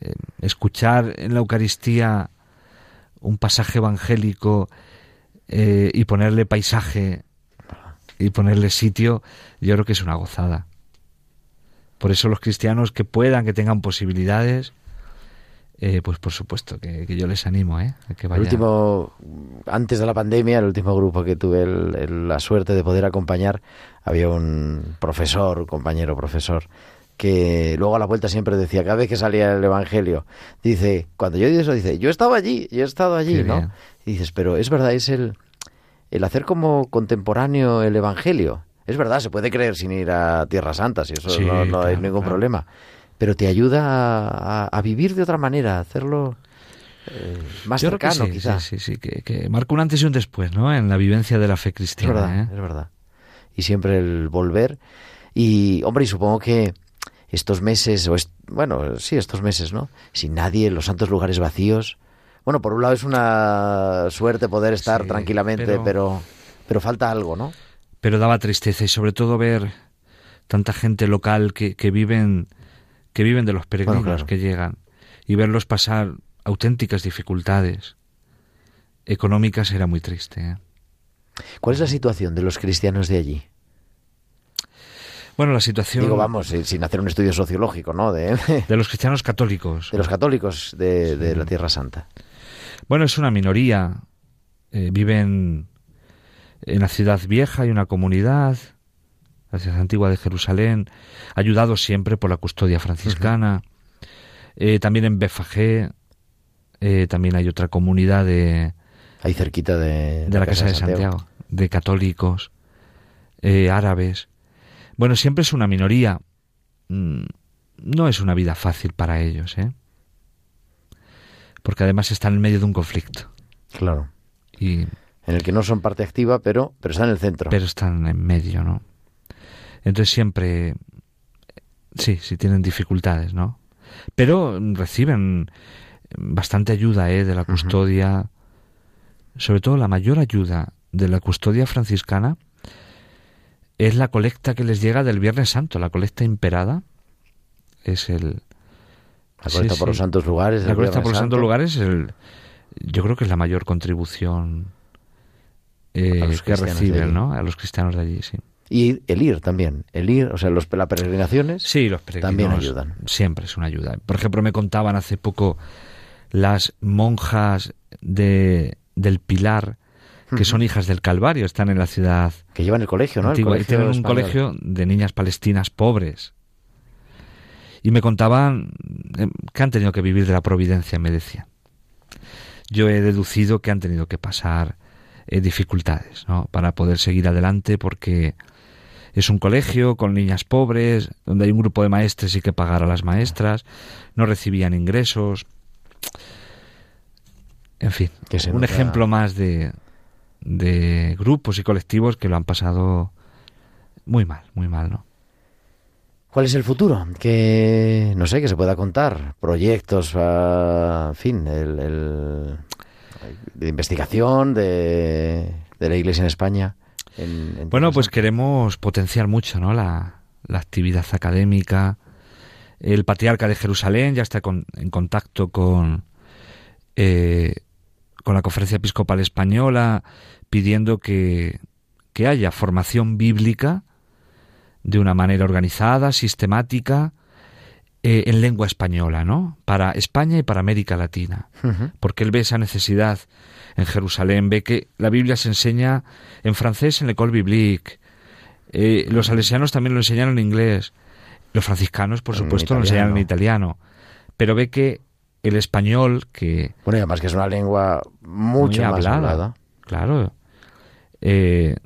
Eh, Escuchar en la Eucaristía un pasaje evangélico eh, y ponerle paisaje y ponerle sitio, yo creo que es una gozada. Por eso los cristianos que puedan, que tengan posibilidades, eh, pues por supuesto que, que yo les animo, ¿eh? A que El vayan. último, antes de la pandemia, el último grupo que tuve el- el- la suerte de poder acompañar, había un profesor, un compañero profesor, que luego a la vuelta siempre decía, cada vez que salía el Evangelio, dice, cuando yo digo eso, dice, yo he estado allí, yo he estado allí, Qué ¿no? bien. Y dices, pero es verdad, es el, el hacer como contemporáneo el Evangelio. Es verdad, se puede creer sin ir a Tierra Santa, si eso Sí, no, no hay ningún claro. problema. Pero te ayuda a, vivir de otra manera, a hacerlo eh, más Yo cercano, sí, quizá. Sí, sí, sí, que, que marca un antes y un después, ¿no? En la vivencia de la fe Es cristiana. verdad, ¿eh? es verdad. Y siempre el volver. Y, hombre, y supongo que estos meses, o est- bueno, sí, estos meses, ¿no? Sin nadie, los santos lugares vacíos. Bueno, por un lado es una suerte poder estar Sí, tranquilamente, pero- pero... pero falta algo, ¿no? Pero daba tristeza y sobre todo ver tanta gente local que, que viven que viven de los peregrinos Bueno, claro. que llegan y verlos pasar auténticas dificultades económicas era muy triste. ¿eh? ¿Cuál es la situación de los cristianos de allí? Bueno, la situación Digo, vamos, eh, sin hacer un estudio sociológico, ¿no? De, de los cristianos católicos. de los católicos de, de la Tierra Santa. Bueno, es una minoría. eh, viven en la ciudad vieja, hay una comunidad, la ciudad antigua de Jerusalén, ayudados siempre por la custodia franciscana. Eh, también en Befagé eh, también hay otra comunidad de, Ahí cerquita de, de la Casa de Santiago, de católicos, eh, árabes. Bueno, siempre es una minoría. Mm, No es una vida fácil para ellos, ¿eh? Porque además están en medio de un conflicto. Claro. Y En el que no son parte activa, pero, pero está en el centro. pero están en medio, ¿no? Entonces siempre, sí, sí tienen dificultades, ¿no? Pero reciben bastante ayuda, ¿eh? De la custodia, sobre todo la mayor ayuda de la custodia franciscana es la colecta que les llega del Viernes Santo, la colecta imperada es el La colecta Sí, por los santos lugares. La colecta por los santos Santo. lugares, es el, yo creo que es la mayor contribución eh, que reciben. ¿no? A los cristianos de allí, sí. Y el ir también. El ir, o sea, los, las peregrinaciones. Sí, los También ayudan. Siempre es una ayuda. Por ejemplo, me contaban hace poco las monjas de, del Pilar, que son hijas del Calvario, están en la ciudad Que llevan el colegio, ¿no? El antigua, y colegio tienen un español. colegio de niñas palestinas pobres. Y me contaban eh, que han tenido que vivir de la providencia, me decían. Yo he deducido que han tenido que pasar eh, dificultades ¿no? para poder seguir adelante porque es un colegio con niñas pobres, donde hay un grupo de maestres y que pagar a las maestras, no recibían ingresos. En fin, Que un nota- ejemplo más de, de grupos y colectivos que lo han pasado muy mal, muy mal, ¿no? ¿Cuál es el futuro? Que, no sé, que se pueda contar. Proyectos, ah, en fin, el, el- de investigación de, de la Iglesia en España. en- en Bueno, pues queremos potenciar mucho, ¿no? La, la actividad académica. El patriarca de Jerusalén ya está con- en contacto con, eh, con la Conferencia Episcopal Española pidiendo que, que haya formación bíblica de una manera organizada, sistemática, eh, en lengua española, ¿no? Para España y para América Latina. Porque él ve esa necesidad en Jerusalén, ve que la Biblia se enseña en francés en l'École Biblique, eh, los salesianos también lo enseñan en inglés, los franciscanos, por En supuesto, lo enseñan en italiano, pero ve que el español, que Bueno, y además que es una lengua mucho muy más hablada, hablada. claro, eh,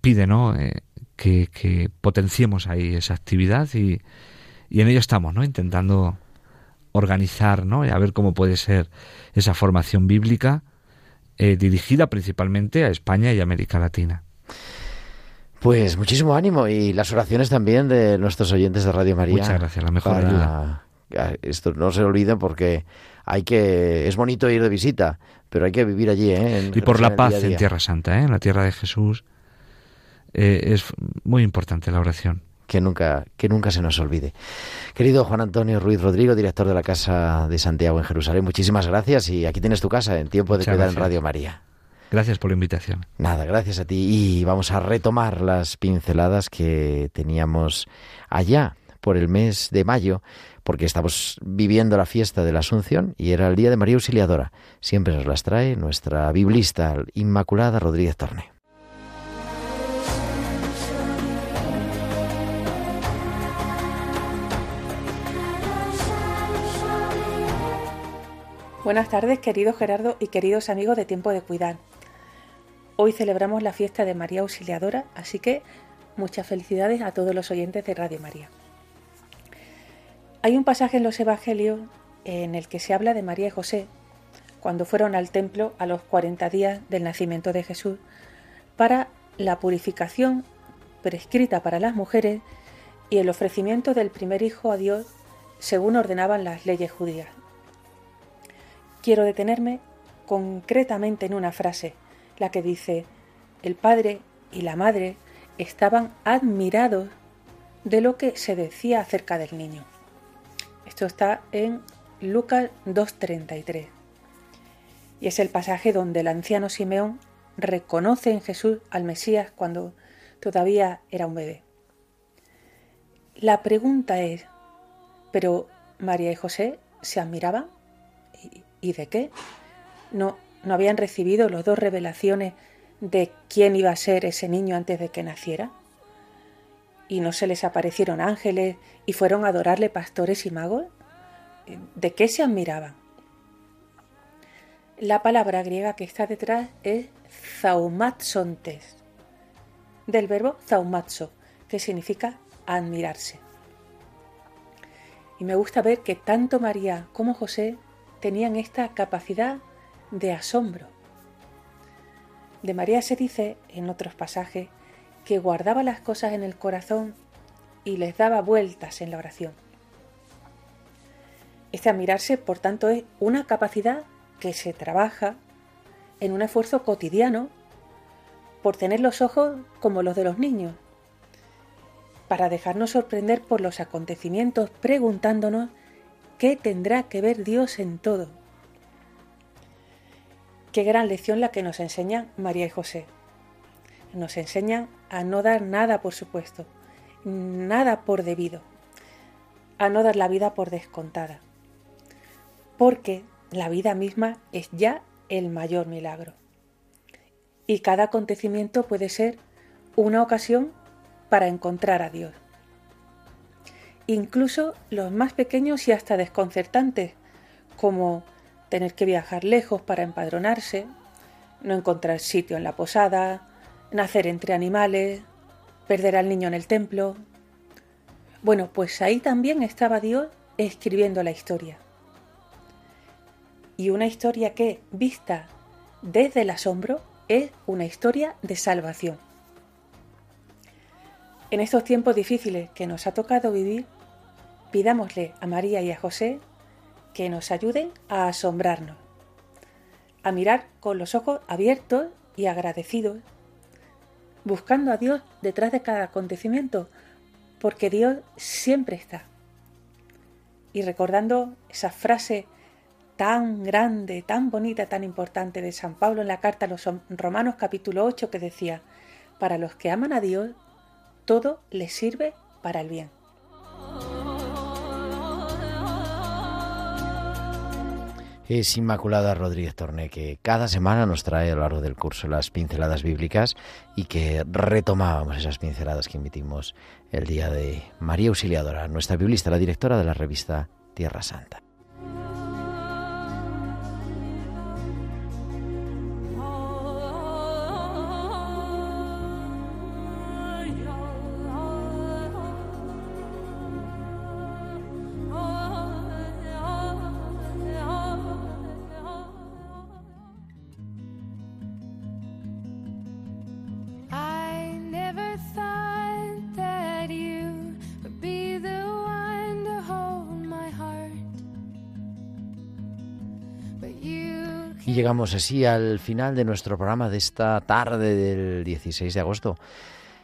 pide, ¿no? Eh, que, que potenciemos ahí esa actividad y, y en ello estamos, ¿no? Intentando organizar, ¿no? Y a ver cómo puede ser esa formación bíblica eh, dirigida principalmente a España y América Latina. Pues muchísimo ánimo y las oraciones también de nuestros oyentes de Radio María. Muchas gracias, la mejor para- ayuda. A- Esto no se olviden porque hay que es bonito ir de visita, pero hay que vivir allí, ¿eh? En Y por la paz día en. Tierra Santa, ¿eh? en la tierra de Jesús. Eh, es muy importante la oración. que nunca, que nunca se nos olvide. Querido Juan Antonio Ruiz Rodrigo, director de la Casa de Santiago en Jerusalén, muchísimas gracias y aquí tienes tu casa en Tiempo de Muchas Cuidar en. Radio María. Gracias por la invitación. Nada, gracias a ti y vamos a retomar las pinceladas que teníamos allá por el mes de mayo, porque estamos viviendo la fiesta de la Asunción y era el día de María Auxiliadora. Siempre nos las trae nuestra biblista Inmaculada Rodríguez Torne. Buenas tardes, querido Gerardo y queridos amigos de Tiempo de Cuidar. Hoy celebramos la fiesta de María Auxiliadora, así que muchas felicidades a todos los oyentes de Radio María. Hay un pasaje en los Evangelios en el que se habla de María y José, cuando fueron al templo a los 40 días del nacimiento de Jesús, para la purificación prescrita para las mujeres y el ofrecimiento del primer hijo a Dios según ordenaban las leyes judías. Quiero detenerme concretamente en una frase, la que dice, el padre y la madre estaban admirados de lo que se decía acerca del niño. Esto está en Lucas 2.33. Y es el pasaje donde el anciano Simeón reconoce en Jesús al Mesías cuando todavía era un bebé. La pregunta es, ¿pero María y José se admiraban? ¿Y, de qué? ¿No, ¿No habían recibido los dos revelaciones de quién iba a ser ese niño antes de que naciera? ¿Y no se les aparecieron ángeles y fueron a adorarle pastores y magos? ¿De qué se admiraban? La palabra griega que está detrás es zaumatsontes, del verbo zaumatso, que significa admirarse. Y me gusta ver que tanto María como José tenían esta capacidad de asombro. De María se dice en otros pasajes que guardaba las cosas en el corazón y les daba vueltas en la oración. Este admirarse, por tanto, es una capacidad que se trabaja en un esfuerzo cotidiano por tener los ojos como los de los niños, para dejarnos sorprender por los acontecimientos preguntándonos ¿Qué tendrá que ver Dios en todo? Qué gran lección la que nos enseñan María y José. Nos enseñan a no dar nada por supuesto, nada por debido, a no dar la vida por descontada, porque la vida misma es ya el mayor milagro. Y cada acontecimiento puede ser una ocasión para encontrar a Dios. Incluso los más pequeños y hasta desconcertantes, como tener que viajar lejos para empadronarse, no encontrar sitio en la posada, nacer entre animales, perder al niño en el templo. Bueno, pues ahí también estaba Dios escribiendo la historia. Y una historia que, vista desde el asombro, es una historia de salvación. En estos tiempos difíciles que nos ha tocado vivir, pidámosle a María y a José que nos ayuden a asombrarnos, a mirar con los ojos abiertos y agradecidos, buscando a Dios detrás de cada acontecimiento, porque Dios siempre está. Y recordando esa frase tan grande, tan bonita, tan importante de San Pablo en la carta a los Romanos capítulo 8 que decía, para los que aman a Dios, todo les sirve para el bien. Es Inmaculada Rodríguez Torné, que cada semana nos trae a lo largo del curso las pinceladas bíblicas y que retomábamos esas pinceladas que emitimos el día de María Auxiliadora, nuestra biblista, la directora de la revista Tierra Santa. Y llegamos así al final de nuestro programa de esta tarde del 16 de agosto,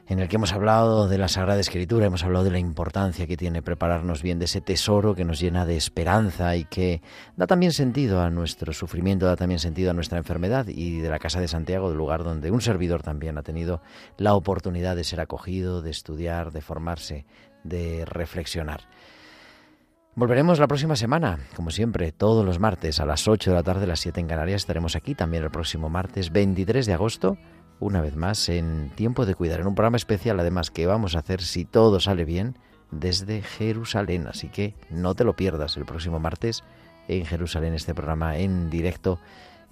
en el que hemos hablado de la Sagrada Escritura, hemos hablado de la importancia que tiene prepararnos bien, de ese tesoro que nos llena de esperanza y que da también sentido a nuestro sufrimiento, da también sentido a nuestra enfermedad y de la Casa de Santiago, del lugar donde un servidor también ha tenido la oportunidad de ser acogido, de estudiar, de formarse, de reflexionar. Volveremos la próxima semana, como siempre, todos los martes a las 8 de la tarde, las 7 en Canarias. Estaremos aquí también el próximo martes 23 de agosto, una vez más en Tiempo de Cuidar, en un programa especial además que vamos a hacer, si todo sale bien, desde Jerusalén. Así que no te lo pierdas el próximo martes en Jerusalén, este programa en directo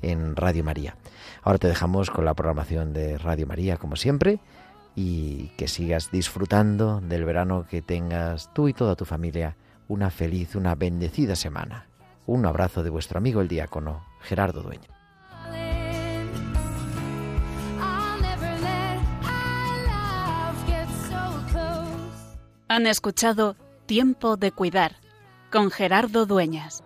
en Radio María. Ahora te dejamos con la programación de Radio María, como siempre, y que sigas disfrutando del verano que tengas tú y toda tu familia una feliz, una bendecida semana. Un abrazo de vuestro amigo el diácono Gerardo Dueño. Han escuchado Tiempo de Cuidar con Gerardo Dueñas.